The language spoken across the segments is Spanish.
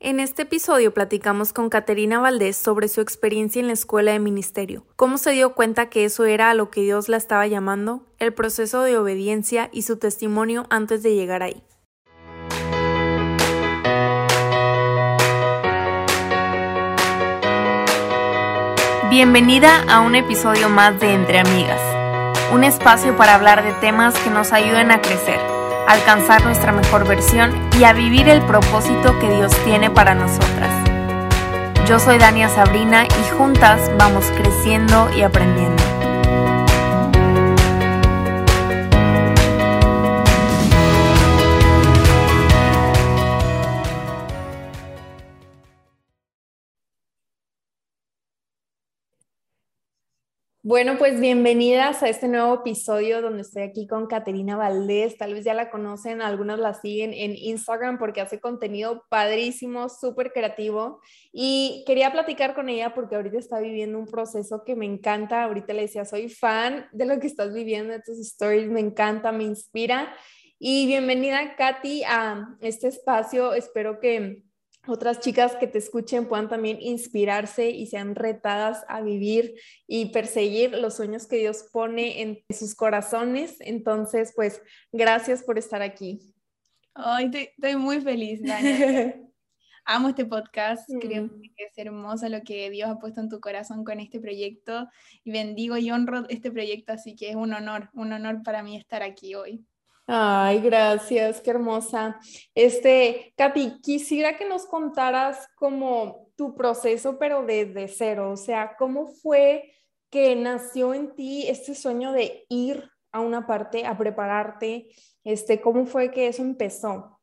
En este episodio platicamos con Caterina Valdés sobre su experiencia en la escuela de ministerio, cómo se dio cuenta que eso era a lo que Dios la estaba llamando, el proceso de obediencia y su testimonio antes de llegar ahí. Bienvenida a un episodio más de Entre Amigas, un espacio para hablar de temas que nos ayuden a crecer alcanzar nuestra mejor versión y a vivir el propósito que Dios tiene para nosotras. Yo soy Dania Sabrina y juntas vamos creciendo y aprendiendo. Bueno, pues bienvenidas a este nuevo episodio donde estoy aquí con Caterina Valdés. Tal vez ya la conocen, algunas la siguen en Instagram porque hace contenido padrísimo, súper creativo. Y quería platicar con ella porque ahorita está viviendo un proceso que me encanta. Ahorita le decía, soy fan de lo que estás viviendo, de tus stories, me encanta, me inspira. Y bienvenida, Katy, a este espacio. Espero que otras chicas que te escuchen puedan también inspirarse y sean retadas a vivir y perseguir los sueños que Dios pone en sus corazones. Entonces, pues, gracias por estar aquí. Ay, estoy, muy feliz, Dani. Amo este podcast, creo mm. que es hermoso lo que Dios ha puesto en tu corazón con este proyecto y bendigo y honro este proyecto, así que es un honor, un honor para mí estar aquí hoy. Ay, gracias, qué hermosa. Este, Katy, quisiera que nos contaras como tu proceso, pero desde cero, o sea, ¿cómo fue que nació en ti este sueño de ir a una parte, a prepararte? Este, ¿cómo fue que eso empezó?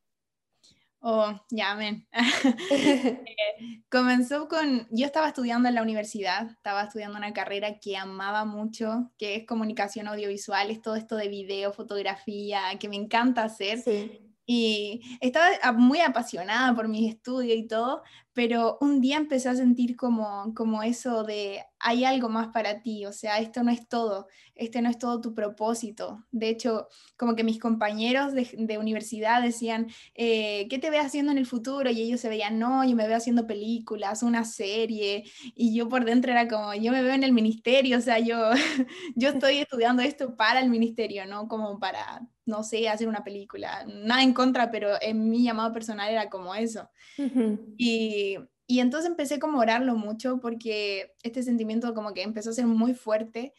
Oh, ya, amén. Eh, comenzó con, yo estaba estudiando en la universidad, estaba estudiando una carrera que amaba mucho, que es comunicación audiovisual, es todo esto de video, fotografía, que me encanta hacer. Sí. Y estaba muy apasionada por mis estudios y todo, pero un día empecé a sentir como, como eso de hay algo más para ti, o sea, esto no es todo, este no es todo tu propósito. De hecho, como que mis compañeros de, universidad decían, eh, ¿qué te ves haciendo en el futuro? Y ellos se veían, no, yo me veo haciendo películas, una serie, y yo por dentro era como, yo me veo en el ministerio, o sea, yo, yo estoy estudiando esto para el ministerio, no como para, no sé, hacer una película. Nada en contra, pero en mi llamado personal era como eso. Y y, entonces empecé como a orarlo mucho porque este sentimiento como que empezó a ser muy fuerte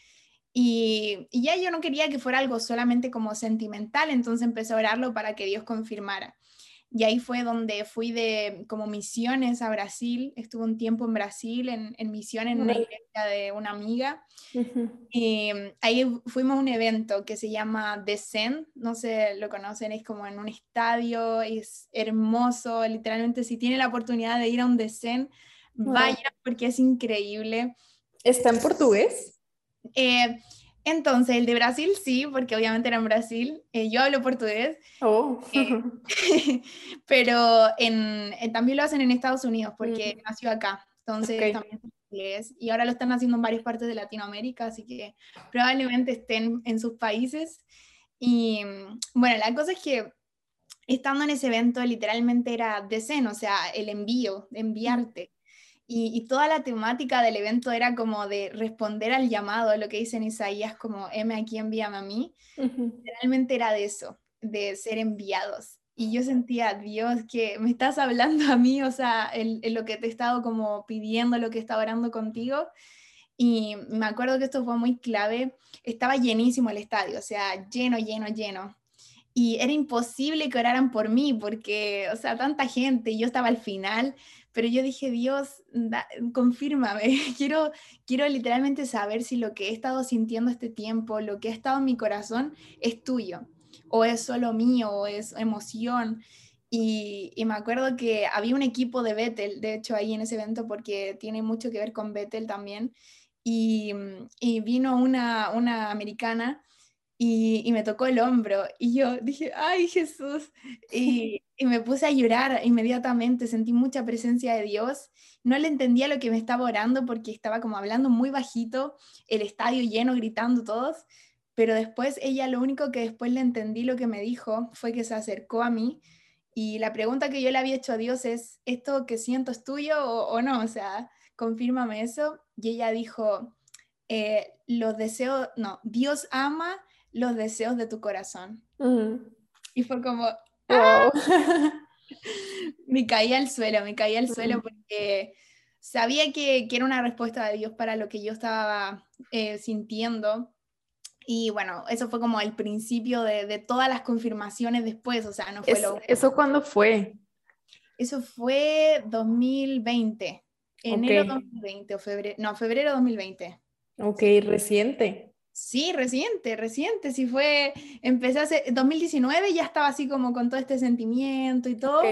y, y, ya yo no quería que fuera algo solamente como sentimental, entonces empecé a orarlo para que Dios confirmara. Y ahí fue donde fui de como misiones a Brasil. Estuve un tiempo en Brasil en, en misión en una iglesia de una amiga. Y mm, ahí fuimos a un evento que se llama Descent. No sé, lo conocen, es como en un estadio, es hermoso. Literalmente, si tiene la oportunidad de ir a un Descent, vaya porque es increíble. ¿Está en portugués? Eh, entonces, el de Brasil sí, porque obviamente era en Brasil. Eh, yo hablo portugués. Oh. Eh, pero en, eh, también lo hacen en Estados Unidos, porque mm. nació acá. Entonces, también es inglés. Y ahora lo están haciendo en varias partes de Latinoamérica, así que probablemente estén en sus países. Y bueno, la cosa es que estando en ese evento, literalmente era deceno, o sea, el envío, enviarte. Y, toda la temática del evento era como de responder al llamado, lo que dice en Isaías, como, M aquí envíame a mí. Realmente era de eso, de ser enviados. Y yo sentía, Dios, que me estás hablando a mí, o sea, en, lo que te he estado como pidiendo, lo que he estado orando contigo. Y me acuerdo que esto fue muy clave. Estaba llenísimo el estadio, o sea, lleno, lleno, lleno. Y era imposible que oraran por mí porque, o sea, tanta gente, y yo estaba al final, pero yo dije, Dios, confírmame, quiero, quiero literalmente saber si lo que he estado sintiendo este tiempo, lo que ha estado en mi corazón, es tuyo, o es solo mío, o es emoción. Y, y, me acuerdo que había un equipo de Bethel, de hecho, ahí en ese evento, porque tiene mucho que ver con Bethel también, y, y vino una, una americana y, y, me tocó el hombro y yo dije, ay Jesús, y, y, me puse a llorar inmediatamente, sentí mucha presencia de Dios, no le entendía lo que me estaba orando porque estaba como hablando muy bajito, el estadio lleno, gritando todos, pero después ella lo único que después le entendí lo que me dijo fue que se acercó a mí Y la pregunta que yo le había hecho a Dios es, ¿esto que siento es tuyo o, no? O sea, confírmame eso. Y ella dijo, eh, los deseos, no, Dios ama los deseos de tu corazón. Y fue como, ¡ah! me caía al suelo, me caía al suelo porque sabía que, que, era una respuesta de Dios para lo que yo estaba eh, sintiendo. Y bueno, eso fue como el principio de, de, todas las confirmaciones después, o sea, no fue lo... ¿Eso cuándo fue? Eso fue 2020, enero 2020 o febrero, no, febrero 2020. Ok, reciente. Sí, reciente, reciente, sí fue, empecé hace, 2019 ya estaba así como con todo este sentimiento y todo.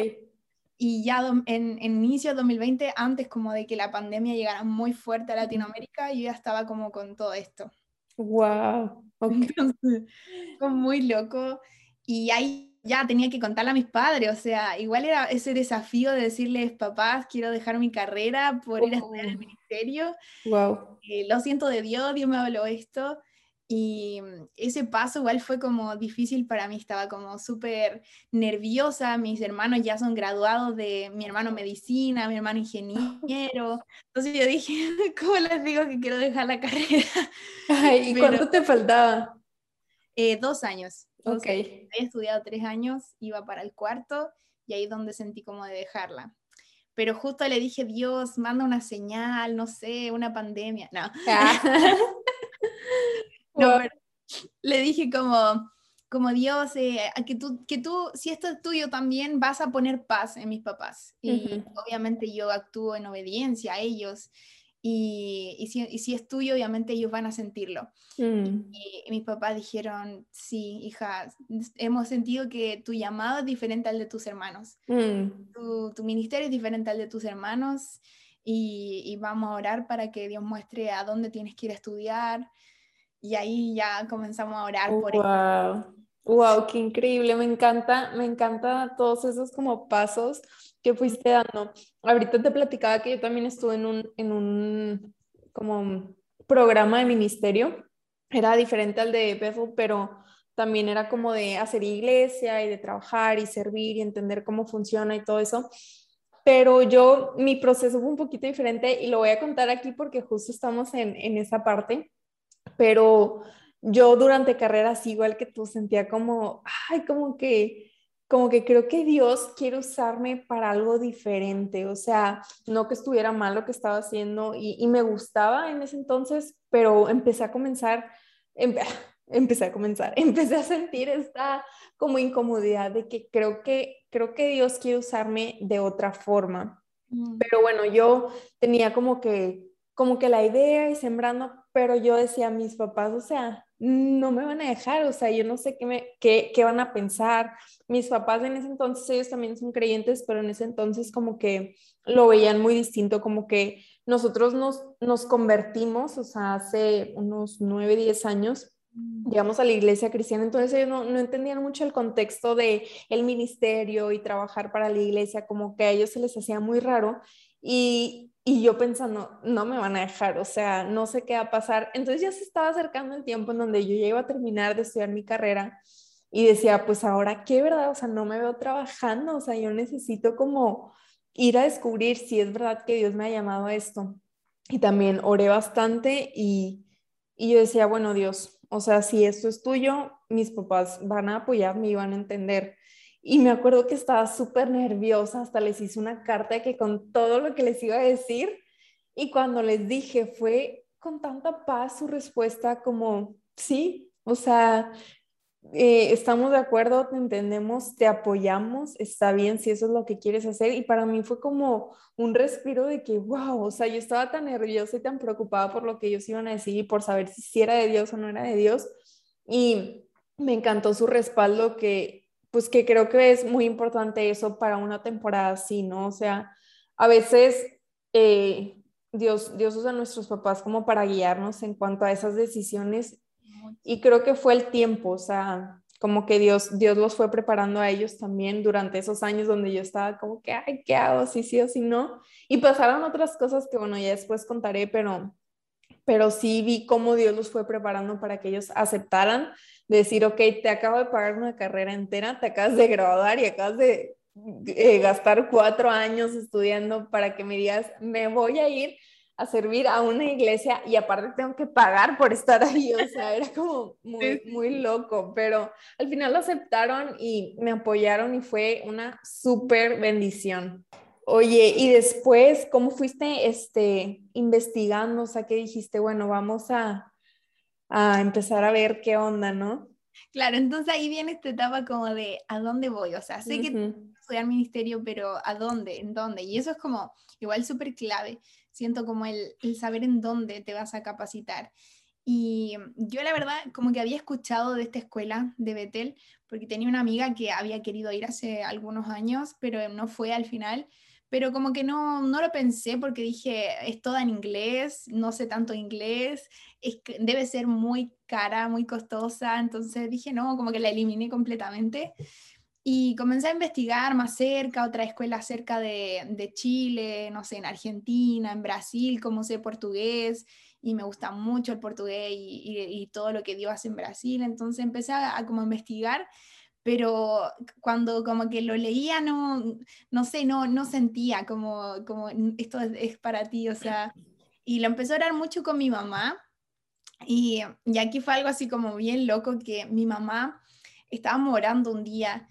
Y ya en, en inicio de 2020, antes como de que la pandemia llegara muy fuerte a Latinoamérica, yo ya estaba como con todo esto. Wow, fue muy loco. Y ahí ya tenía que contarle a mis padres, o sea, igual era ese desafío de decirles, papás, quiero dejar mi carrera por ir a estudiar el oh. ministerio. Wow. Eh, lo siento de Dios, Dios me habló esto. Y mm, ese paso igual fue como difícil para mí, estaba como súper nerviosa, mis hermanos ya son graduados de mi hermano medicina, mi hermano ingeniero, entonces yo dije, ¿cómo les digo que quiero dejar la carrera? ¿Y cuánto te faltaba? Eh, dos años. ok. He estudiado tres años, iba para el cuarto y ahí es donde sentí como de dejarla pero justo le dije, Dios, manda una señal, no sé, una pandemia. No. Ah. Le dije como, como Dios, eh, que, tú, que tú, si esto es tuyo también, vas a poner paz en mis papás. Y obviamente yo actúo en obediencia a ellos. Y, y, si, y, si, es tuyo, obviamente ellos van a sentirlo. Mm. Y, mis papás dijeron, sí, hija, hemos sentido que tu llamado es diferente al de tus hermanos. Mm. Tu, tu, ministerio es diferente al de tus hermanos. Y, y, vamos a orar para que Dios muestre a dónde tienes que ir a estudiar, y ahí ya comenzamos a orar por wow. Wow, qué increíble, me encanta, me encanta todos esos como pasos que fuiste dando. Ahorita te platicaba que yo también estuve en un, en un como programa de ministerio, era diferente al de Bethel, pero también era como de hacer iglesia y de trabajar y servir y entender cómo funciona y todo eso. Pero yo, mi proceso fue un poquito diferente y lo voy a contar aquí porque justo estamos en, en esa parte pero yo durante carreras igual que tú sentía como, ay, como que, como que creo que Dios quiere usarme para algo diferente, o sea, no que estuviera mal lo que estaba haciendo y, y me gustaba en ese entonces, pero empecé a comenzar, em, empecé a comenzar, empecé a sentir esta como incomodidad de que creo que, creo que Dios quiere usarme de otra forma. Mm. Pero bueno, yo tenía como que, como que la idea y sembrando, pero yo decía a mis papás, o sea, no me van a dejar, o sea, yo no sé qué, me, qué, qué, van a pensar. Mis papás en ese entonces, ellos también son creyentes, pero en ese entonces como que lo veían muy distinto, como que nosotros nos, nos convertimos, o sea, hace unos nueve, diez años, mm. llegamos a la iglesia cristiana, entonces ellos no, no, entendían mucho el contexto de el ministerio y trabajar para la iglesia, como que a ellos se les hacía muy raro. Y, y yo pensando, no me van a dejar, o sea, no sé qué va a pasar. Entonces ya se estaba acercando el tiempo en donde yo ya iba a terminar de estudiar mi carrera y decía, pues ahora qué, ¿verdad? O sea, no me veo trabajando, o sea, yo necesito como ir a descubrir si es verdad que Dios me ha llamado a esto. Y también oré bastante y, y yo decía, bueno, Dios, o sea, si esto es tuyo, mis papás van a apoyarme y van a entender. Y me acuerdo que estaba súper nerviosa, hasta les hice una carta que con todo lo que les iba a decir. Y cuando les dije, fue con tanta paz su respuesta como, sí, o sea, eh, estamos de acuerdo, te entendemos, te apoyamos, está bien si eso es lo que quieres hacer. Y para mí fue como un respiro de que, wow, o sea, yo estaba tan nerviosa y tan preocupada por lo que ellos iban a decir y por saber si era de Dios o no era de Dios. Y me encantó su respaldo que pues que creo que es muy importante eso para una temporada así, ¿no? O sea, a veces eh, Dios, Dios usa a nuestros papás como para guiarnos en cuanto a esas decisiones y creo que fue el tiempo, o sea, como que Dios, Dios los fue preparando a ellos también durante esos años donde yo estaba como que, ay, ¿qué hago? Si sí o si no. Y pasaron otras cosas que, bueno, ya después contaré, pero, pero sí vi cómo Dios los fue preparando para que ellos aceptaran decir, ok, te acabo de pagar una carrera entera, te acabas de graduar y acabas de eh, gastar cuatro años estudiando para que me digas, me voy a ir a servir a una iglesia y aparte tengo que pagar por estar ahí, o sea, era como muy, muy loco, pero al final lo aceptaron y me apoyaron y fue una súper bendición. Oye, y después, ¿cómo fuiste este, investigando? O sea, ¿qué dijiste? Bueno, vamos a, a empezar a ver qué onda, ¿no? Claro, entonces ahí viene esta etapa como de ¿a dónde voy? O sea, sé que tengo que estudiar ministerio, pero ¿a dónde? ¿En dónde? Y eso es como igual súper clave. Siento como el, el saber en dónde te vas a capacitar. Y yo la verdad como que había escuchado de esta escuela de Betel, porque tenía una amiga que había querido ir hace algunos años, pero no fue al final pero como que no, no lo pensé porque dije, es toda en inglés, no sé tanto inglés, es, debe ser muy cara, muy costosa, entonces dije, no, como que la eliminé completamente. Y comencé a investigar más cerca, otra escuela cerca de, de Chile, no sé, en Argentina, en Brasil, como sé portugués, y me gusta mucho el portugués y, y, todo lo que Dios hace en Brasil, entonces empecé a, a como investigar pero cuando como que lo leía no, no sé, no, no sentía como, como esto es, para ti, o sea, y lo empezó a orar mucho con mi mamá y, y aquí fue algo así como bien loco que mi mamá estaba orando un día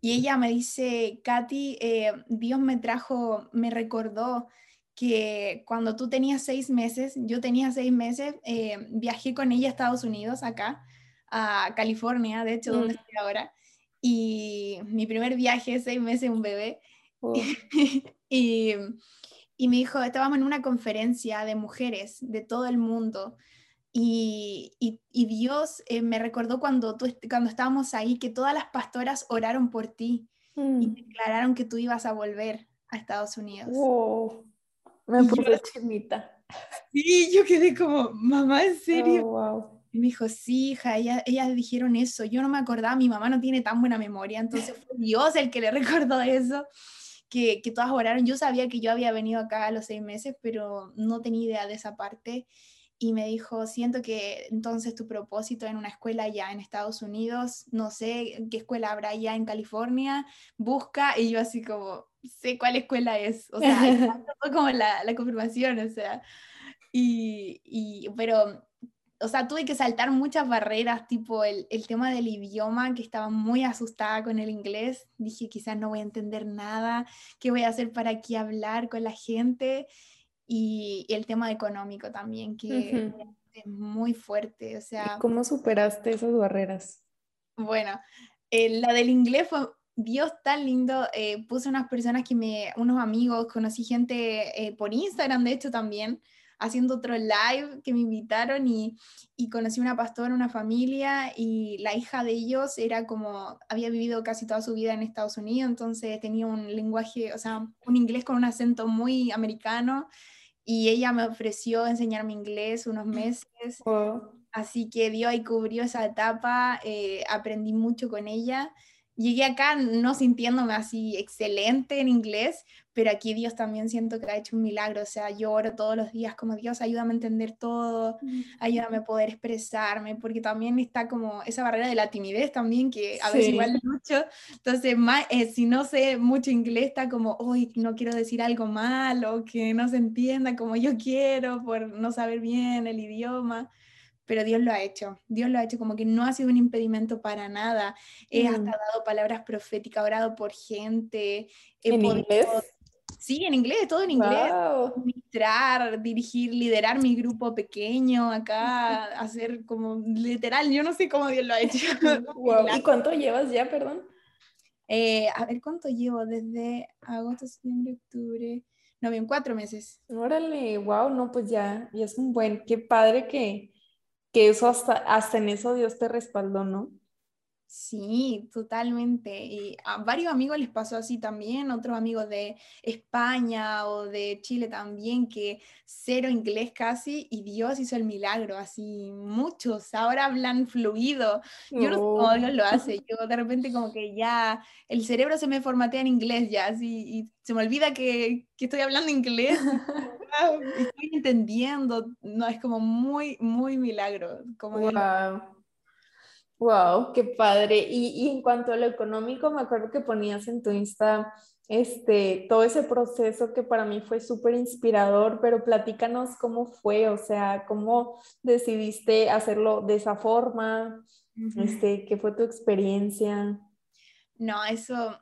y ella me dice, Katy, eh, Dios me trajo, me recordó que cuando tú tenías seis meses, yo tenía seis meses, eh, viajé con ella a Estados Unidos, acá, a California, de hecho, donde mm. estoy ahora, y mi primer viaje, seis meses, un bebé. Oh. y, y me dijo, estábamos en una conferencia de mujeres de todo el mundo. Y, y, Dios eh, me recordó cuando, tú, cuando estábamos ahí que todas las pastoras oraron por ti y mm. declararon que tú ibas a volver a Estados Unidos. Wow. Me puse chinita. Sí, yo quedé como, mamá, ¿en serio? Oh, wow. Y me dijo, sí, hija, ellas, dijeron eso. Yo no me acordaba, mi mamá no tiene tan buena memoria, entonces fue Dios el que le recordó eso, que, que todas oraron. Yo sabía que yo había venido acá a los seis meses, pero no tenía idea de esa parte. Y me dijo, siento que entonces tu propósito en una escuela ya en Estados Unidos, no sé qué escuela habrá ya en California, busca. Y yo así como, sé cuál escuela es. O sea, como la, la confirmación, o sea. Y, y, pero o sea, tuve que saltar muchas barreras, tipo el, el, tema del idioma, que estaba muy asustada con el inglés. Dije, quizás no voy a entender nada, ¿qué voy a hacer para aquí hablar con la gente? Y, el tema económico también, que es muy fuerte. O sea, ¿Cómo superaste esas barreras? Bueno, eh, la del inglés fue, Dios tan lindo, eh, puse unas personas que me, unos amigos, conocí gente eh, por Instagram, de hecho también, haciendo otro live que me invitaron y, y conocí una pastora, una familia y la hija de ellos era como, había vivido casi toda su vida en Estados Unidos, entonces tenía un lenguaje, o sea, un inglés con un acento muy americano y ella me ofreció enseñarme inglés unos meses. Así que dio y cubrió esa etapa, eh, aprendí mucho con ella llegué acá no sintiéndome así excelente en inglés, pero aquí Dios también siento que ha hecho un milagro, o sea, yo oro todos los días como Dios, ayúdame a entender todo, ayúdame a poder expresarme, porque también está como esa barrera de la timidez también, que a veces igual mucho, entonces más, eh, si no sé mucho inglés está como, uy, no quiero decir algo malo, que no se entienda como yo quiero por no saber bien el idioma, pero Dios lo ha hecho. Dios lo ha hecho como que no ha sido un impedimento para nada. He hasta mm. dado palabras proféticas, orado por gente. ¿En inglés? Sí, en inglés, todo en inglés. Administrar, dirigir, liderar mi grupo pequeño acá, hacer como literal, yo no sé cómo Dios lo ha hecho. ¿Y cuánto llevas ya, perdón? Eh, a ver, ¿cuánto llevo? Desde agosto, septiembre, octubre. No, bien, cuatro meses. Órale, wow, no, pues ya, ya es un buen, qué padre que, que eso hasta, hasta en eso Dios te respaldó, ¿no? Sí, totalmente. Y a varios amigos les pasó así también, otros amigos de España o de Chile también, que cero inglés casi, y Dios hizo el milagro, así muchos ahora hablan fluido. Yo no sé cómo Dios lo hace, yo de repente como que ya el cerebro se me formatea en inglés ya, así, y se me olvida que, que estoy hablando inglés. estoy entendiendo, no, es como muy, muy milagro. Como Wow, qué padre. Y, y, en cuanto a lo económico, me acuerdo que ponías en tu Insta este, todo ese proceso que para mí fue súper inspirador, pero platícanos cómo fue, o sea, cómo decidiste hacerlo de esa forma, este, qué fue tu experiencia. No, eso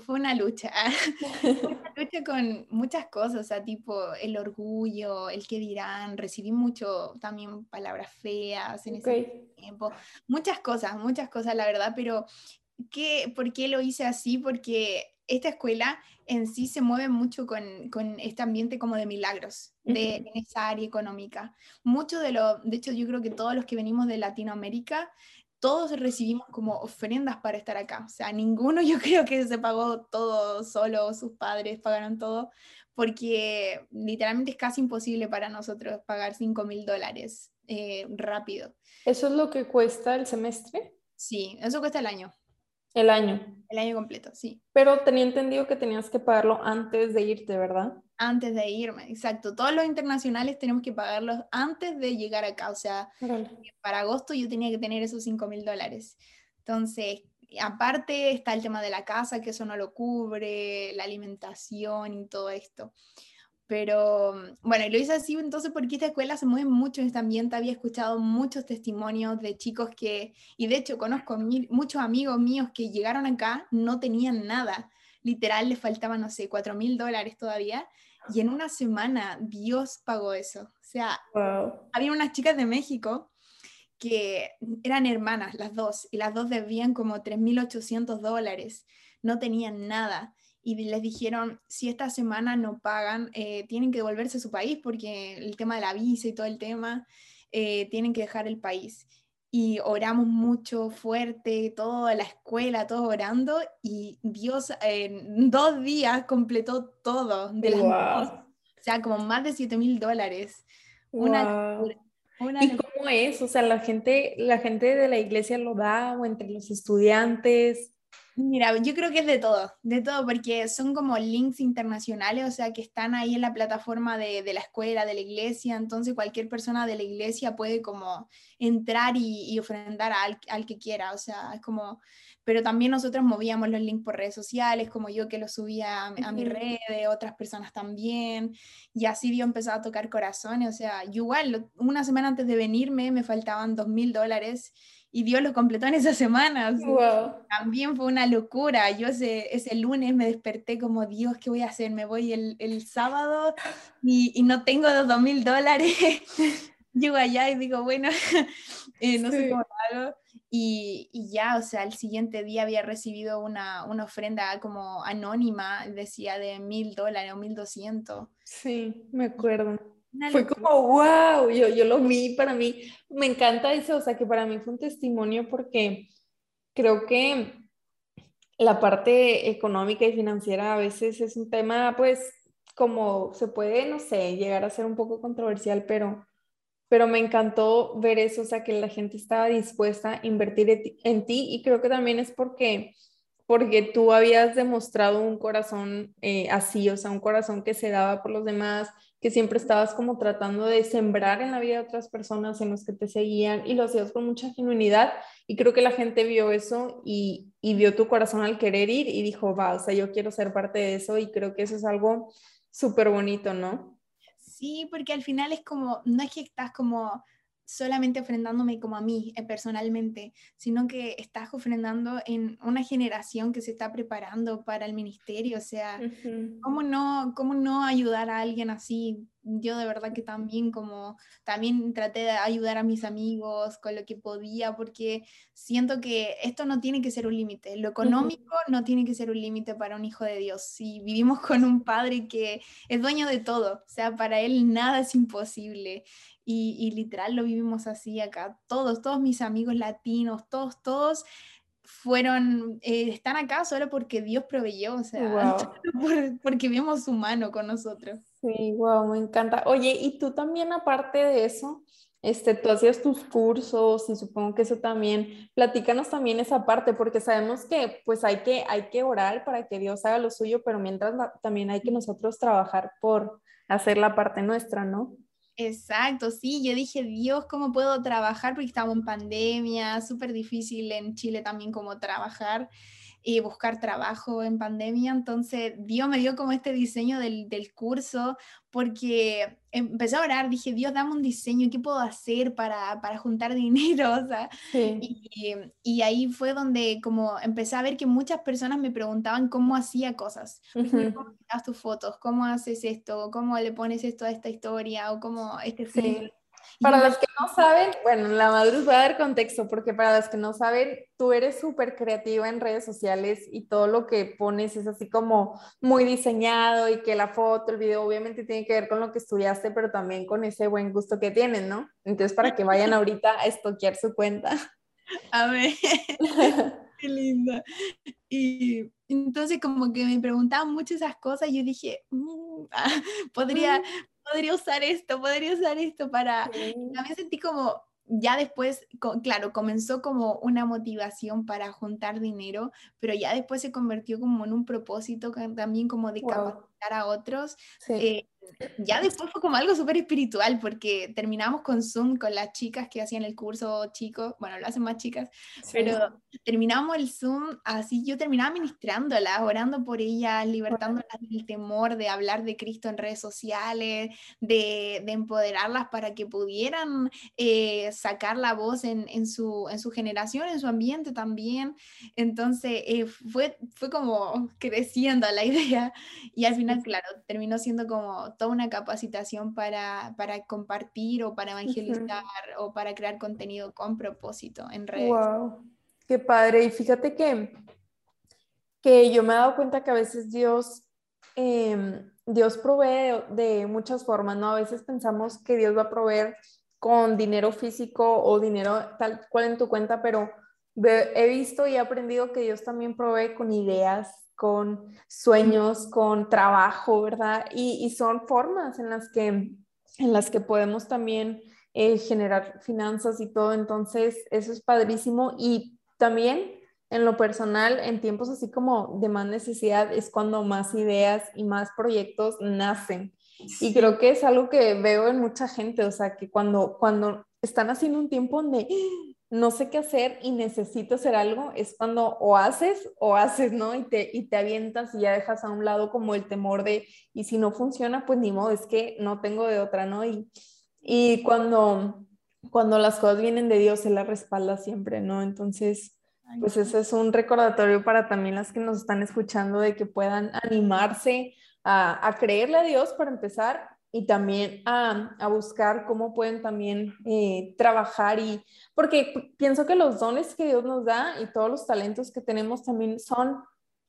fue una lucha, fue una lucha con muchas cosas, o sea, tipo el orgullo, el que dirán, recibí mucho también palabras feas en ese tiempo, muchas cosas, muchas cosas, la verdad, pero ¿qué, ¿por qué lo hice así? Porque esta escuela en sí se mueve mucho con, con este ambiente como de milagros de, en esa área económica. Mucho de lo, de hecho yo creo que todos los que venimos de Latinoamérica, todos recibimos como ofrendas para estar acá. O sea, ninguno yo creo que se pagó todo solo, sus padres pagaron todo, porque literalmente es casi imposible para nosotros pagar 5 mil dólares eh, rápido. ¿Eso es lo que cuesta el semestre? Sí, eso cuesta el año. El año. El año completo, sí. Pero tenía entendido que tenías que pagarlo antes de irte, ¿verdad? Antes de irme, exacto. Todos los internacionales tenemos que pagarlos antes de llegar acá. O sea, para agosto yo tenía que tener esos 5 mil dólares. Entonces, aparte está el tema de la casa, que eso no lo cubre, la alimentación y todo esto. Pero bueno, lo hice así entonces porque esta escuela se mueve mucho en este ambiente. Había escuchado muchos testimonios de chicos que, y de hecho conozco muchos amigos míos que llegaron acá, no tenían nada. Literal, les faltaban, no sé, cuatro mil dólares todavía. Y en una semana Dios pagó eso. O sea, había unas chicas de México que eran hermanas, las dos, y las dos debían como 3.800 dólares. No tenían nada y les dijeron, si esta semana no pagan, eh, tienen que devolverse a su país porque el tema de la visa y todo el tema, eh, tienen que dejar el país. Y oramos mucho, fuerte, toda la escuela, todos orando, y Dios en dos días completó todo de las O sea, como más de 7 mil dólares. Una, una ¿Y cómo es? O sea, la gente, la gente de la iglesia lo da o entre los estudiantes. Mira, yo creo que es de todo, de todo, porque son como links internacionales, o sea, que están ahí en la plataforma de, de la escuela, de la iglesia, entonces cualquier persona de la iglesia puede como entrar y, y ofrendar al, al, que quiera, o sea, es como, pero también nosotros movíamos los links por redes sociales, como yo que los subía a, a mis redes, otras personas también, y así Dios empezó a tocar corazones, o sea, yo igual, una semana antes de venirme me faltaban dos mil dólares y Dios lo completó en esas semanas. También fue una locura. Yo ese, ese lunes me desperté como, Dios, ¿qué voy a hacer? Me voy el, el sábado y, y, no tengo dos mil dólares. Llego allá y digo, bueno, eh, no sé cómo hago. Y, y, ya, o sea, el siguiente día había recibido una, una ofrenda como anónima, decía de mil dólares o mil doscientos. Sí, me acuerdo. Fue como, wow, yo, yo lo vi para mí, me encanta eso, o sea, que para mí fue un testimonio porque creo que la parte económica y financiera a veces es un tema, pues, como se puede, no sé, llegar a ser un poco controversial, pero, pero me encantó ver eso, o sea, que la gente estaba dispuesta a invertir en ti y creo que también es porque porque tú habías demostrado un corazón eh, así, o sea, un corazón que se daba por los demás, que siempre estabas como tratando de sembrar en la vida de otras personas en los que te seguían y lo hacías con mucha genuinidad y creo que la gente vio eso y, y vio tu corazón al querer ir y dijo, va, o sea, yo quiero ser parte de eso y creo que eso es algo súper bonito, ¿no? Sí, porque al final es como, no es que estás como solamente ofrendándome como a mí eh, personalmente, sino que estás ofrendando en una generación que se está preparando para el ministerio, o sea, ¿cómo, no, ¿cómo no ayudar a alguien así? Yo de verdad que también como, también traté de ayudar a mis amigos con lo que podía, porque siento que esto no tiene que ser un límite, lo económico no tiene que ser un límite para un hijo de Dios. Si vivimos con un padre que es dueño de todo, o sea, para él nada es imposible. Y, literal lo vivimos así acá. Todos, todos mis amigos latinos, todos, todos fueron, eh, están acá solo porque Dios proveyó, o sea, porque vimos su mano con nosotros. Sí, wow, me encanta. Oye, y tú también aparte de eso, este, tú hacías tus cursos y supongo que eso también, platícanos también esa parte, porque sabemos que pues hay que, hay que orar para que Dios haga lo suyo, pero mientras también hay que nosotros trabajar por hacer la parte nuestra, ¿no? Exacto, sí, yo dije, Dios, ¿cómo puedo trabajar? Porque estamos en pandemia, súper difícil en Chile también como trabajar y buscar trabajo en pandemia. Entonces, Dios me dio como este diseño del, del, curso porque empecé a orar, dije, Dios, dame un diseño, ¿qué puedo hacer para, para juntar dinero? O sea, y, y, ahí fue donde como empecé a ver que muchas personas me preguntaban cómo hacía cosas. ¿Cómo haces tus fotos? ¿Cómo haces esto? ¿Cómo le pones esto a esta historia? ¿O cómo este sí. Para los que no saben, bueno, la Madruz va a dar contexto, porque para los que no saben, tú eres súper creativa en redes sociales y todo lo que pones es así como muy diseñado y que la foto, el video obviamente tiene que ver con lo que estudiaste, pero también con ese buen gusto que tienes, ¿no? Entonces, para que vayan ahorita a estoquear su cuenta. A ver, qué linda. Y entonces como que me preguntaban mucho esas cosas yo dije, mm, ah, podría, podría usar esto, podría usar esto para... También sentí como, ya después, claro, comenzó como una motivación para juntar dinero, pero ya después se convirtió como en un propósito también como de capacitar a otros. Sí. Eh, ya después fue como algo súper espiritual porque terminamos con Zoom con las chicas que hacían el curso chicos, bueno, lo hacen más chicas, pero terminamos el Zoom así, yo terminaba ministrándolas, orando por ellas, libertándolas del temor de hablar de Cristo en redes sociales, de, de empoderarlas para que pudieran eh, sacar la voz en, en, su, en su generación, en su ambiente también. Entonces eh, fue, fue como creciendo la idea y al final, claro, terminó siendo como toda una capacitación para, para compartir o para evangelizar o para crear contenido con propósito en redes. ¡Wow! ¡Qué padre! Y fíjate que, que yo me he dado cuenta que a veces Dios, em, Dios provee de, muchas formas, ¿no? A veces pensamos que Dios va a proveer con dinero físico o dinero tal cual en tu cuenta, pero he visto y he aprendido que Dios también provee con ideas, con sueños, con trabajo, ¿verdad? Y, son formas en las que, en las que podemos también eh, generar finanzas y todo. Entonces, eso es padrísimo. Y también en lo personal, en tiempos así como de más necesidad, es cuando más ideas y más proyectos nacen. Y creo que es algo que veo en mucha gente, o sea, que cuando, cuando están haciendo un tiempo donde no sé qué hacer y necesito hacer algo, es cuando o haces o haces, ¿no? Y te, y te avientas y ya dejas a un lado como el temor de, y si no funciona, pues ni modo, es que no tengo de otra, ¿no? Y, y cuando, cuando las cosas vienen de Dios, se las respalda siempre, ¿no? Entonces, pues ese es un recordatorio para también las que nos están escuchando de que puedan animarse a, a creerle a Dios para empezar y también a, a, buscar cómo pueden también eh, trabajar y porque pienso que los dones que Dios nos da y todos los talentos que tenemos también son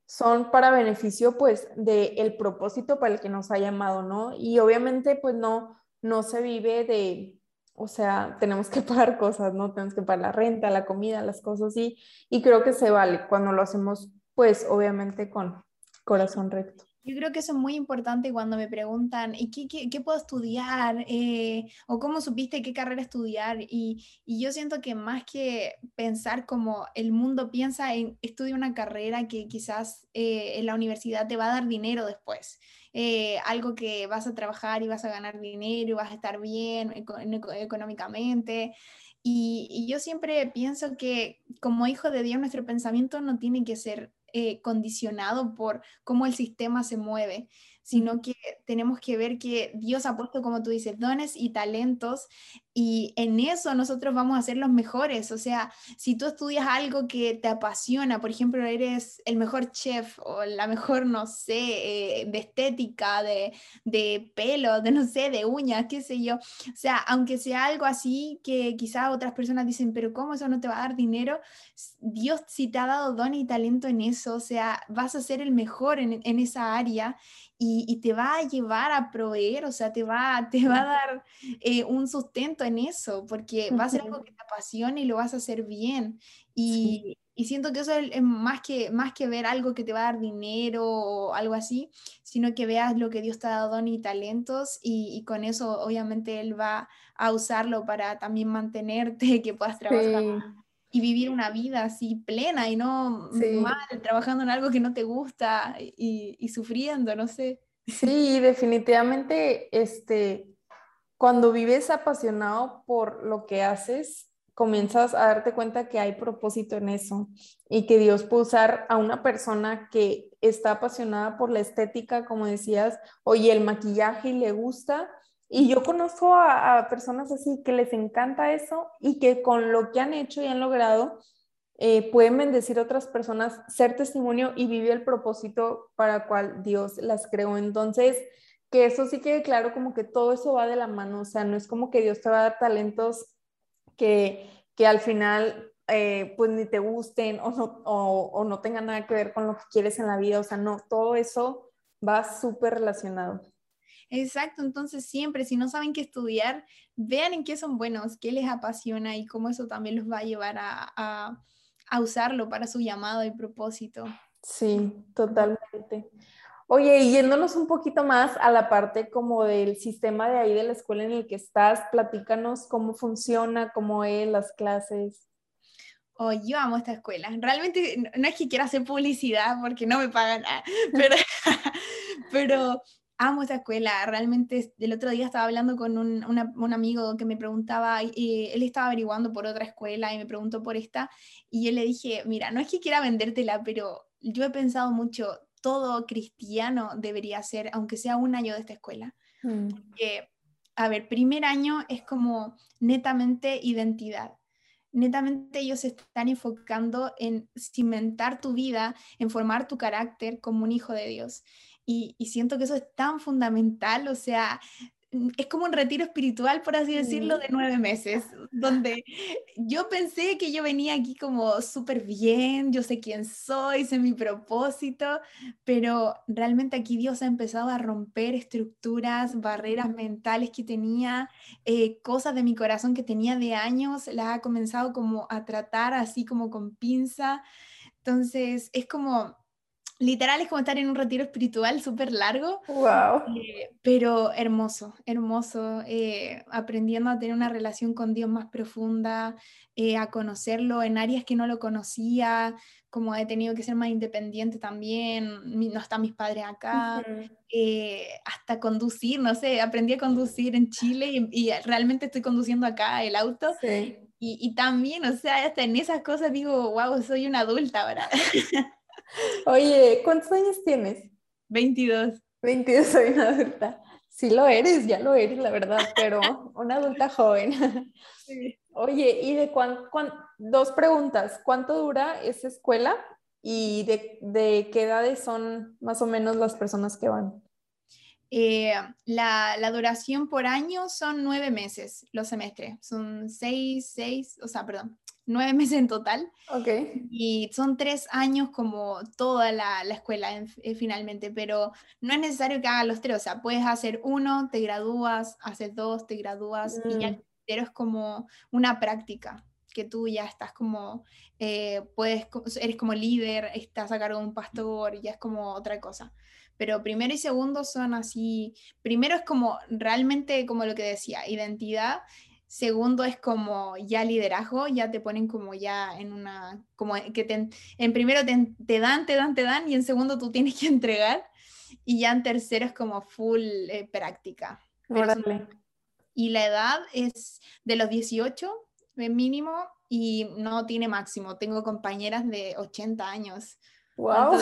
son para beneficio pues del el propósito para el que nos ha llamado, ¿no? Y obviamente pues no no se vive de o sea, tenemos que pagar cosas, ¿no? Tenemos que pagar la renta, la comida, las cosas y y creo que se vale cuando lo hacemos pues obviamente con corazón recto. Yo creo que eso es muy importante cuando me preguntan, ¿y qué, qué, qué puedo estudiar? Eh, ¿O cómo supiste qué carrera estudiar? Y, yo siento que más que pensar como el mundo piensa en estudiar una carrera que quizás eh, en la universidad te va a dar dinero después. Eh, algo que vas a trabajar y vas a ganar dinero y vas a estar bien económicamente. Y, y yo siempre pienso que como hijo de Dios nuestro pensamiento no tiene que ser eh, condicionado por cómo el sistema se mueve, sino que tenemos que ver que Dios ha puesto, como tú dices, dones y talentos y en eso nosotros vamos a ser los mejores. O sea, si tú estudias algo que te apasiona, por ejemplo, eres el mejor chef o la mejor, no sé, eh, de estética, de, de pelo, de no sé, de uñas, qué sé yo. O sea, aunque sea algo así que quizás otras personas dicen, pero ¿cómo eso no te va a dar dinero? Dios si te ha dado don y talento en eso, o sea, vas a ser el mejor en, en esa área y, te va a llevar a proveer, o sea, te va, te va a dar eh, un sustento en eso, porque va a ser algo que te apasiona y lo vas a hacer bien. Y, y siento que eso es, más, que, más que ver algo que te va a dar dinero o algo así, sino que veas lo que Dios te ha dado y talentos y, y, con eso obviamente Él va a usarlo para también mantenerte, que puedas trabajar y vivir una vida así plena y no mal, trabajando en algo que no te gusta y, y, sufriendo, no sé. Sí, definitivamente, este, cuando vives apasionado por lo que haces, comienzas a darte cuenta que hay propósito en eso y que Dios puede usar a una persona que está apasionada por la estética, como decías, oye, el maquillaje y le gusta. Y yo conozco a, personas así que les encanta eso y que con lo que han hecho y han logrado, eh, pueden bendecir otras personas, ser testimonio y vivir el propósito para el cual Dios las creó. Entonces, que eso sí quede claro, como que todo eso va de la mano, o sea, no es como que Dios te va a dar talentos que, que al final eh, pues ni te gusten o no, o, no tengan nada que ver con lo que quieres en la vida, o sea, no, todo eso va súper relacionado. Exacto, entonces siempre, si no saben qué estudiar, vean en qué son buenos, qué les apasiona y cómo eso también los va a llevar a, a usarlo para su llamado y propósito. Sí, totalmente. Oye, yéndonos un poquito más a la parte como del sistema de ahí de la escuela en el que estás, platícanos cómo funciona, cómo es las clases. Oh, yo amo esta escuela. Realmente no es que quiera hacer publicidad porque no me pagan nada, pero, pero amo esta escuela. Realmente el otro día estaba hablando con un, un, amigo que me preguntaba, y él estaba averiguando por otra escuela y me preguntó por esta, y yo le dije, mira, no es que quiera vendértela, pero yo he pensado mucho, todo cristiano debería ser, aunque sea un año de esta escuela. Mm. a ver, primer año es como netamente identidad. Netamente ellos se están enfocando en cimentar tu vida, en formar tu carácter como un hijo de Dios. Y, y, siento que eso es tan fundamental, o sea, Mm, es como un retiro espiritual, por así decirlo, de nueve meses, donde yo pensé que yo venía aquí como súper bien, yo sé quién soy, sé mi propósito, pero realmente aquí Dios ha empezado a romper estructuras, barreras mentales que tenía, eh, cosas de mi corazón que tenía de años, las ha comenzado como a tratar así como con pinza. Entonces, es como literal es como estar en un retiro espiritual súper largo. Wow. Eh, pero hermoso, hermoso, eh, aprendiendo a tener una relación con Dios más profunda, eh, a conocerlo en áreas que no lo conocía, como he tenido que ser más independiente también, no están mis padres acá, hasta conducir, no sé, aprendí a conducir en Chile y, y realmente estoy conduciendo acá el auto. Sí. Y, y, también, o sea, hasta en esas cosas digo, wow, soy una adulta ahora. Oye, ¿cuántos años tienes? 22. 22, soy una adulta. Sí lo eres, ya lo eres, la verdad, pero una adulta joven. Oye, y de cuán, dos preguntas. ¿Cuánto dura esa escuela y de, de, qué edades son más o menos las personas que van? Eh, la, la, duración por año son nueve meses los semestres. Son seis, seis, o sea, perdón, nueve meses en total. Ok. Y son tres años como toda la, la escuela eh, finalmente, pero no es necesario que hagas los tres, o sea, puedes hacer uno, te gradúas, haces dos, te gradúas y ya mm. el tercero es como una práctica que tú ya estás como, eh, puedes, eres como líder, estás a cargo de un pastor, ya es como otra cosa. Pero primero y segundo son así, primero es como realmente como lo que decía, identidad Segundo es como ya liderazgo, ya te ponen como ya en una, como que te, en primero te, te, dan, te dan, te dan y en segundo tú tienes que entregar y ya en tercero es como full eh, práctica. Y la edad es de los 18 de mínimo y no tiene máximo. Tengo compañeras de 80 años. Wow.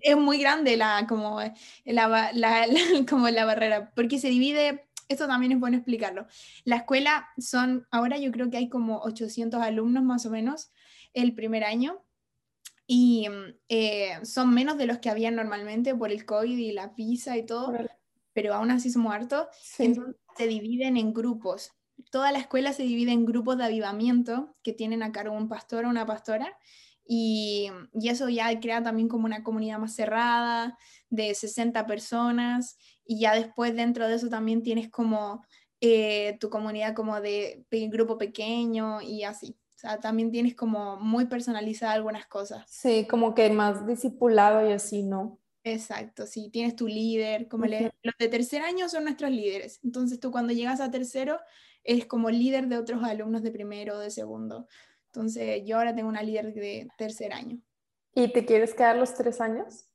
es muy grande la, como, la, la, como la barrera, porque se divide esto también es bueno explicarlo. La escuela son, ahora yo creo que hay como 800 alumnos más o menos el primer año y eh, son menos de los que había normalmente por el COVID y la visa y todo, pero aún así somos hartos. Entonces se dividen en grupos. Toda la escuela se divide en grupos de avivamiento que tienen a cargo un pastor o una pastora y, y, eso ya crea también como una comunidad más cerrada de 60 personas y ya después dentro de eso también tienes como eh, tu comunidad como de, grupo pequeño y así. O sea, también tienes como muy personalizada algunas cosas. Sí, como que más discipulado y así, ¿no? Exacto, sí, tienes tu líder, como los de tercer año son nuestros líderes. Entonces tú cuando llegas a tercero eres como líder de otros alumnos de primero o de segundo. Entonces yo ahora tengo una líder de tercer año. ¿Y te quieres quedar los tres años?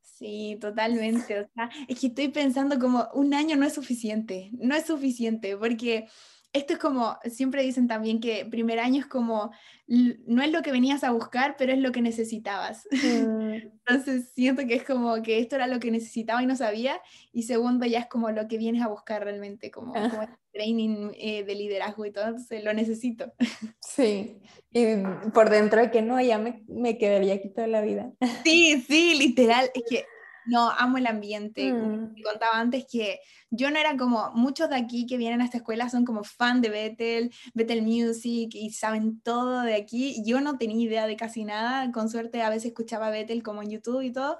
Sí, totalmente. O sea, es que estoy pensando como un año no es suficiente, no es suficiente, porque esto es como, siempre dicen también que primer año es como, no es lo que venías a buscar, pero es lo que necesitabas. Mm. Entonces siento que es como que esto era lo que necesitaba y no sabía, y segundo ya es como lo que vienes a buscar realmente, como, ah. training eh, de liderazgo y todo, entonces lo necesito. Sí, y por dentro de que no, ya me, me quedaría aquí toda la vida. Sí, sí, literal, es que no, amo el ambiente. Mm. Te contaba antes que yo no era como muchos de aquí que vienen a esta escuela son como fan de Bethel, Bethel Music y saben todo de aquí. Yo no tenía idea de casi nada. Con suerte a veces escuchaba Bethel como en YouTube y todo.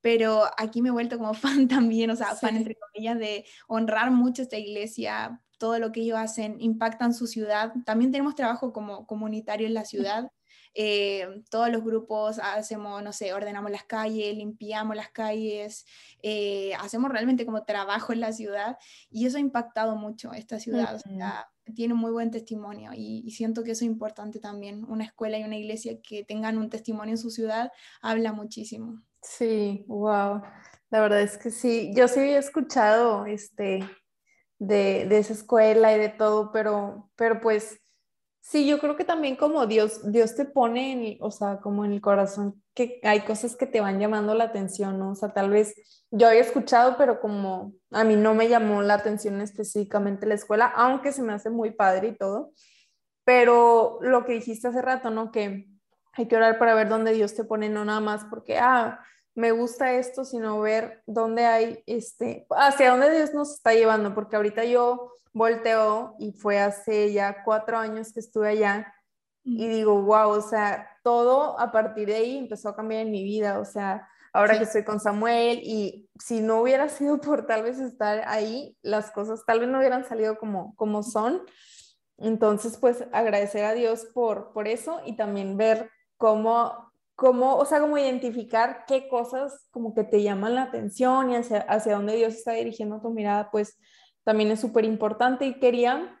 Pero aquí me he vuelto como fan también, o sea, fan entre comillas, de honrar mucho esta iglesia, todo lo que ellos hacen, impactan su ciudad. También tenemos trabajo como comunitario en la ciudad. Eh, todos los grupos hacemos, no sé, ordenamos las calles, limpiamos las calles, eh, hacemos realmente como trabajo en la ciudad y eso ha impactado mucho esta ciudad. tiene muy buen testimonio y, siento que eso es importante también. Una escuela y una iglesia que tengan un testimonio en su ciudad habla muchísimo. Sí, wow. La verdad es que sí. Yo sí había escuchado este, de, de esa escuela y de todo, pero, pero pues Sí, yo creo que también como Dios, Dios te pone, en, o sea, como en el corazón, que hay cosas que te van llamando la atención, ¿no? O sea, tal vez yo había escuchado, pero como a mí no me llamó la atención específicamente la escuela, aunque se me hace muy padre y todo. Pero lo que dijiste hace rato, ¿no? Que hay que orar para ver dónde Dios te pone, no nada más porque, ah, me gusta esto, sino ver dónde hay, este, hacia dónde Dios nos está llevando, porque ahorita yo volteo y fue hace ya cuatro años que estuve allá y digo, wow, o sea, todo a partir de ahí empezó a cambiar en mi vida, o sea, ahora que estoy con Samuel y si no hubiera sido por tal vez estar ahí, las cosas tal vez no hubieran salido como, como son. Entonces, pues agradecer a Dios por, por eso y también ver cómo, cómo, o sea, como identificar qué cosas como que te llaman la atención y hacia, hacia dónde Dios está dirigiendo tu mirada, pues también es súper importante y quería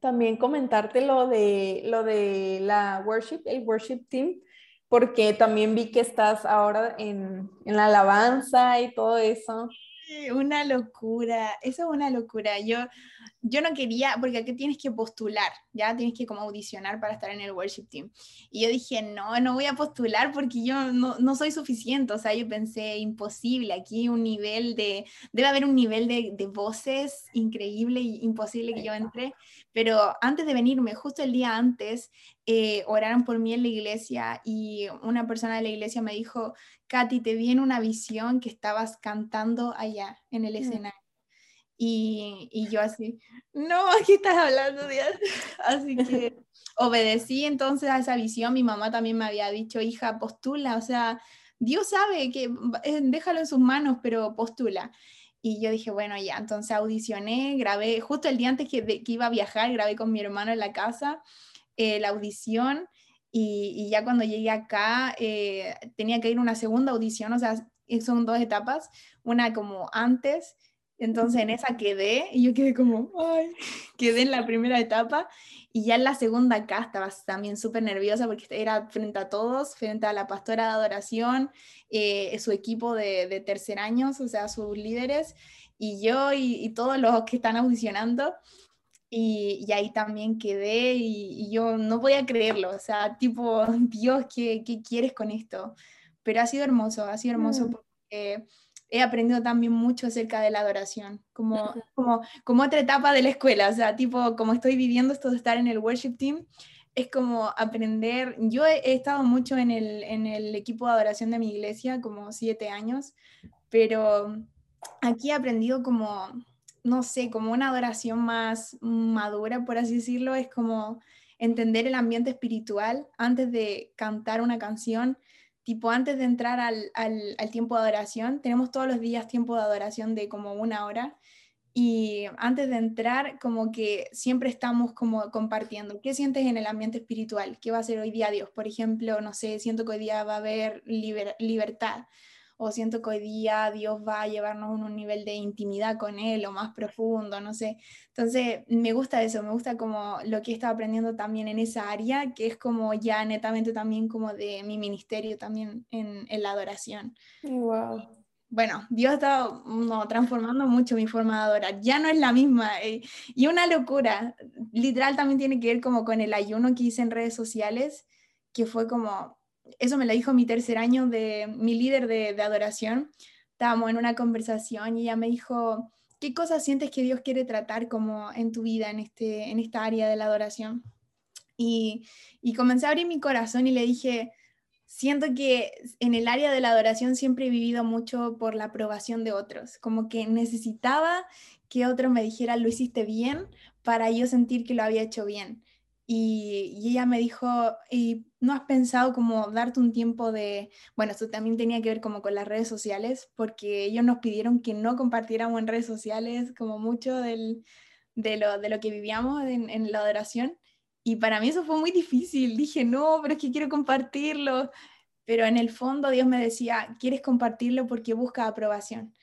también comentarte lo de, lo de la worship, el worship team, porque también vi que estás ahora en, en la alabanza y todo eso. Una locura, eso es una locura. Yo, yo no quería, porque aquí tienes que postular, ya tienes que como audicionar para estar en el worship team. Y yo dije, no, no voy a postular porque yo no, no soy suficiente. O sea, yo pensé, imposible, aquí un nivel de, debe haber un nivel de, de voces increíble y imposible que yo entre. Pero antes de venirme, justo el día antes, eh, oraron por mí en la iglesia y una persona de la iglesia me dijo, Katy, te vi en una visión que estabas cantando allá en el mm. escenario. Y, y, yo así, no, aquí estás hablando, Dios. Así que obedecí entonces a esa visión. Mi mamá también me había dicho, hija, postula, o sea, Dios sabe que eh, déjalo en sus manos, pero postula. Y yo dije, bueno, ya, entonces audicioné, grabé, justo el día antes que, que iba a viajar, grabé con mi hermano en la casa eh, la audición y, ya cuando llegué acá eh, tenía que ir una segunda audición, o sea, son dos etapas, una como antes entonces en esa quedé y yo quedé como, ay, quedé en la primera etapa y ya en la segunda acá estaba también súper nerviosa porque era frente a todos, frente a la pastora de adoración, eh, su equipo de, de, tercer años, o sea, sus líderes, y yo y, todos los que están audicionando. Y, y ahí también quedé y, y, yo no podía creerlo, o sea, tipo, Dios, ¿qué, ¿qué, quieres con esto? Pero ha sido hermoso, ha sido hermoso mm. porque he aprendido también mucho acerca de la adoración, como, como, como otra etapa de la escuela, o sea, tipo, como estoy viviendo esto de estar en el worship team, es como aprender, yo he, estado mucho en el, en el equipo de adoración de mi iglesia, como siete años, pero aquí he aprendido como, no sé, como una adoración más madura, por así decirlo, es como entender el ambiente espiritual antes de cantar una canción, tipo antes de entrar al, tiempo de adoración, tenemos todos los días tiempo de adoración de como una hora y antes de entrar como que siempre estamos como compartiendo qué sientes en el ambiente espiritual, qué va a ser hoy día Dios, por ejemplo, no sé, siento que hoy día va a haber libertad o siento que hoy día Dios va a llevarnos a un nivel de intimidad con Él o más profundo, no sé. Entonces, me gusta eso, me gusta como lo que he estado aprendiendo también en esa área, que es como ya netamente también como de mi ministerio también en, en la adoración. Wow. bueno, Dios está no, transformando mucho mi forma de adorar, ya no es la misma. Eh, y una locura, literal también tiene que ver como con el ayuno que hice en redes sociales, que fue como, eso me lo dijo mi tercer año de mi líder de, adoración. Estábamos en una conversación y ella me dijo, ¿qué cosas sientes que Dios quiere tratar como en tu vida, en, este, en esta área de la adoración? Y, y comencé a abrir mi corazón y le dije, siento que en el área de la adoración siempre he vivido mucho por la aprobación de otros, como que necesitaba que otro me dijera lo hiciste bien para yo sentir que lo había hecho bien. Y, ella me dijo, ¿y no has pensado como darte un tiempo de, bueno, esto también tenía que ver como con las redes sociales, porque ellos nos pidieron que no compartiéramos en redes sociales como mucho del, de, lo, de lo que vivíamos en, en la adoración. Y para mí eso fue muy difícil. Dije, no, pero es que quiero compartirlo. Pero en el fondo Dios me decía, quieres compartirlo porque busca aprobación.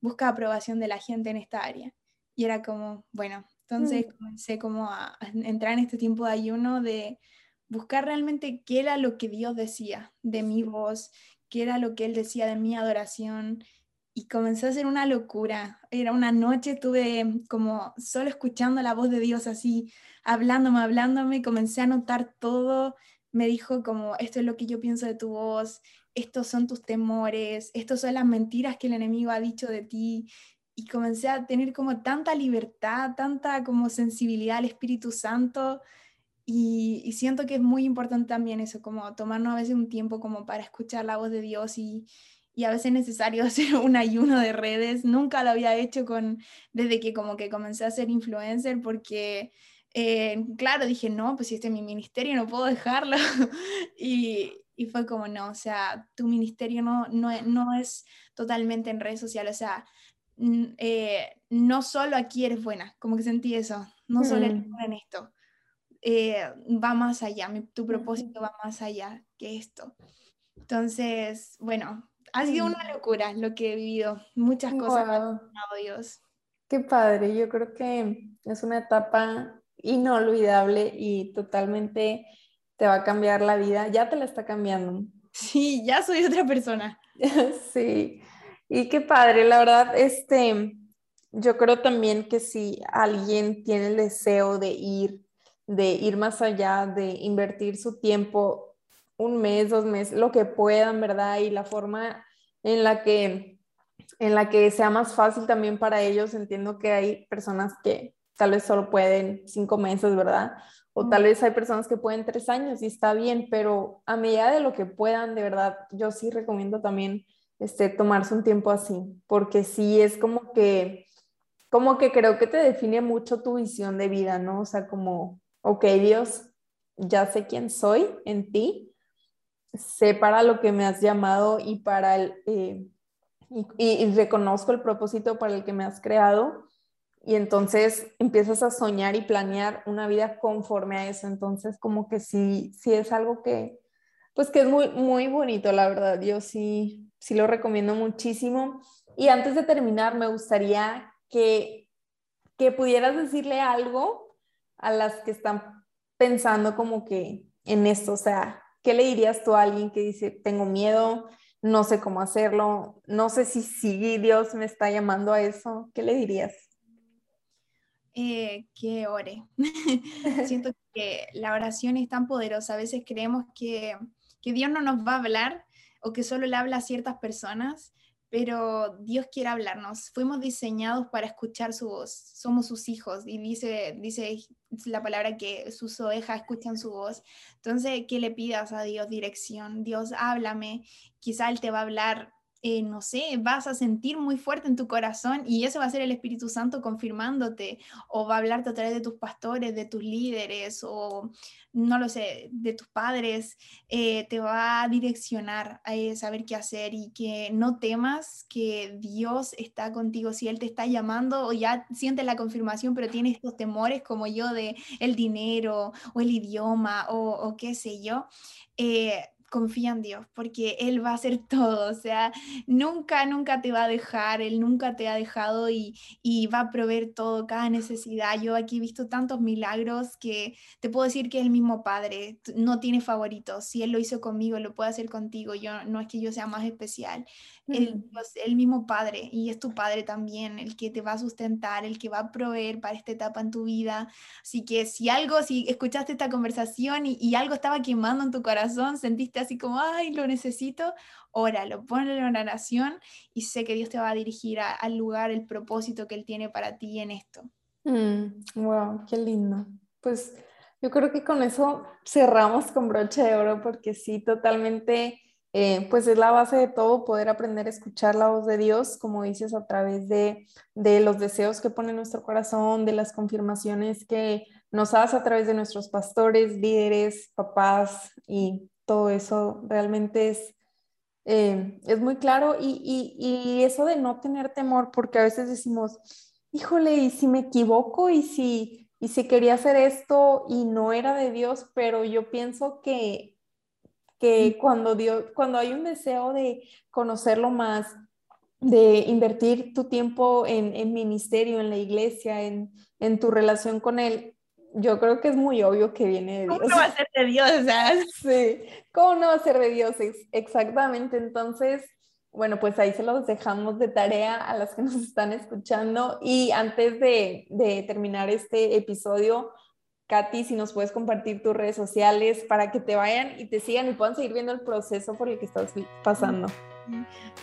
Busca aprobación de la gente en esta área. Y era como, bueno, entonces mm. comencé como a entrar en este tiempo de ayuno de buscar realmente qué era lo que Dios decía de mi voz, qué era lo que Él decía de mi adoración. Y comencé a hacer una locura. Era una noche, estuve como solo escuchando la voz de Dios así, hablándome, hablándome, comencé a notar todo, me dijo como, esto es lo que yo pienso de tu voz, estos son tus temores, estos son las mentiras que el enemigo ha dicho de ti, y comencé a tener como tanta libertad, tanta como sensibilidad al Espíritu Santo, y, siento que es muy importante también eso, como tomarnos a veces un tiempo como para escuchar la voz de Dios y, y a veces es necesario hacer un ayuno de redes. Nunca lo había hecho con, desde que como que comencé a ser influencer porque eh, claro, dije, no, pues este es mi ministerio, no puedo dejarlo. y, y, fue como, no, o sea, tu ministerio no, no, no es totalmente en redes sociales, o sea, eh, no solo aquí eres buena, como que sentí eso, no solo eres mm. buena en esto, eh, va más allá, tu propósito va más allá que esto. Entonces, bueno, ha sido una locura lo que he vivido, muchas cosas. Wow. Dios. Qué padre, yo creo que es una etapa inolvidable y totalmente te va a cambiar la vida. Ya te la está cambiando. Sí, ya soy otra persona. sí, y qué padre, la verdad, este, yo creo también que si alguien tiene el deseo de ir, de ir más allá, de invertir su tiempo, un mes, dos meses, lo que puedan, ¿verdad? Y la forma en la que, en la que sea más fácil también para ellos, entiendo que hay personas que tal vez solo pueden cinco meses, ¿verdad? O tal vez hay personas que pueden tres años y está bien, pero a medida de lo que puedan, de verdad, yo sí recomiendo también este, tomarse un tiempo así, porque sí es como que, como que creo que te define mucho tu visión de vida, ¿no? O sea, como, ok, Dios, ya sé quién soy en ti, sé para lo que me has llamado y para el, eh, y reconozco el propósito para el que me has creado y entonces empiezas a soñar y planear una vida conforme a eso. Entonces, como que sí, sí es algo que, pues que es muy, muy bonito, la verdad. Yo sí, sí lo recomiendo muchísimo. Y antes de terminar, me gustaría que, que pudieras decirle algo a las que están pensando como que en esto, o sea, ¿qué le dirías tú a alguien que dice, tengo miedo, no sé cómo hacerlo, no sé si, si Dios me está llamando a eso? ¿Qué le dirías? Eh, que ore. Siento que la oración es tan poderosa. A veces creemos que, que, Dios no nos va a hablar o que solo le habla a ciertas personas, pero Dios quiere hablarnos. Fuimos diseñados para escuchar su voz. Somos sus hijos y dice, dice la palabra que sus ovejas escuchan su voz. Entonces, que le pidas a Dios dirección. Dios, háblame. Quizá Él te va a hablar eh, no sé, vas a sentir muy fuerte en tu corazón y eso va a ser el Espíritu Santo confirmándote o va a hablarte a través de tus pastores, de tus líderes o no lo sé, de tus padres, eh, te va a direccionar a saber qué hacer y que no temas que Dios está contigo. Si Él te está llamando o ya sientes la confirmación, pero tienes estos temores como yo de el dinero o el idioma o, qué sé yo, eh, confía en Dios, porque Él va a hacer todo, o sea, nunca, nunca te va a dejar, Él nunca te ha dejado y, y, va a proveer todo, cada necesidad. Yo aquí he visto tantos milagros que te puedo decir que es el mismo Padre, no tiene favoritos, si Él lo hizo conmigo, lo puede hacer contigo, yo, no es que yo sea más especial, el, el, mismo Padre y es tu Padre también, el que te va a sustentar, el que va a proveer para esta etapa en tu vida. Así que si algo, si escuchaste esta conversación y, y algo estaba quemando en tu corazón, sentiste así como, ay, lo necesito, óralo, ponle en oración y sé que Dios te va a dirigir al lugar, el propósito que Él tiene para ti en esto. wow, mm, qué lindo. Pues yo creo que con eso cerramos con broche de oro porque sí, totalmente eh, pues es la base de todo, poder aprender a escuchar la voz de Dios, como dices, a través de, de los deseos que pone nuestro corazón, de las confirmaciones que nos hace a través de nuestros pastores, líderes, papás y todo eso realmente es, eh, es muy claro. Y, y, y, eso de no tener temor, porque a veces decimos, híjole, y si me equivoco y si, y si quería hacer esto y no era de Dios, pero yo pienso que que cuando, Dios, cuando hay un deseo de conocerlo más, de invertir tu tiempo en, en ministerio, en la iglesia, en, en, tu relación con Él, yo creo que es muy obvio que viene de Dios. ¿Cómo no va a ser de Dios? Sí, ¿cómo no va a ser de Dios? Exactamente, entonces, bueno, pues ahí se los dejamos de tarea a las que nos están escuchando y antes de, de terminar este episodio, Katy, si nos puedes compartir tus redes sociales para que te vayan y te sigan y puedan seguir viendo el proceso por el que estás pasando.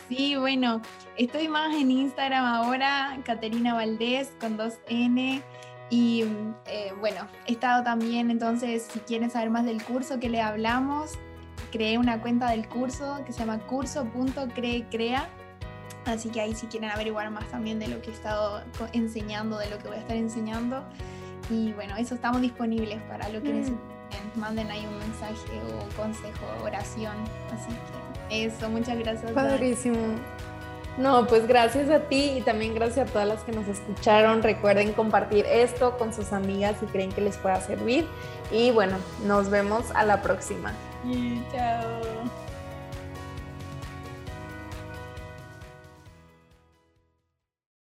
Sí, bueno, estoy más en Instagram ahora, Caterina Valdés con dos N. Y eh, bueno, he estado también, entonces, si quieren saber más del curso que le hablamos, creé una cuenta del curso que se llama curso.creecrea. Así que ahí si quieren averiguar más también de lo que he estado enseñando, de lo que voy a estar enseñando, y bueno, eso estamos disponibles para lo que mm. necesiten. Manden ahí un mensaje o consejo, oración. Así que eso, muchas gracias. Padrísimo. No, pues gracias a ti y también gracias a todas las que nos escucharon. Recuerden compartir esto con sus amigas si creen que les pueda servir. Y bueno, nos vemos a la próxima. chao.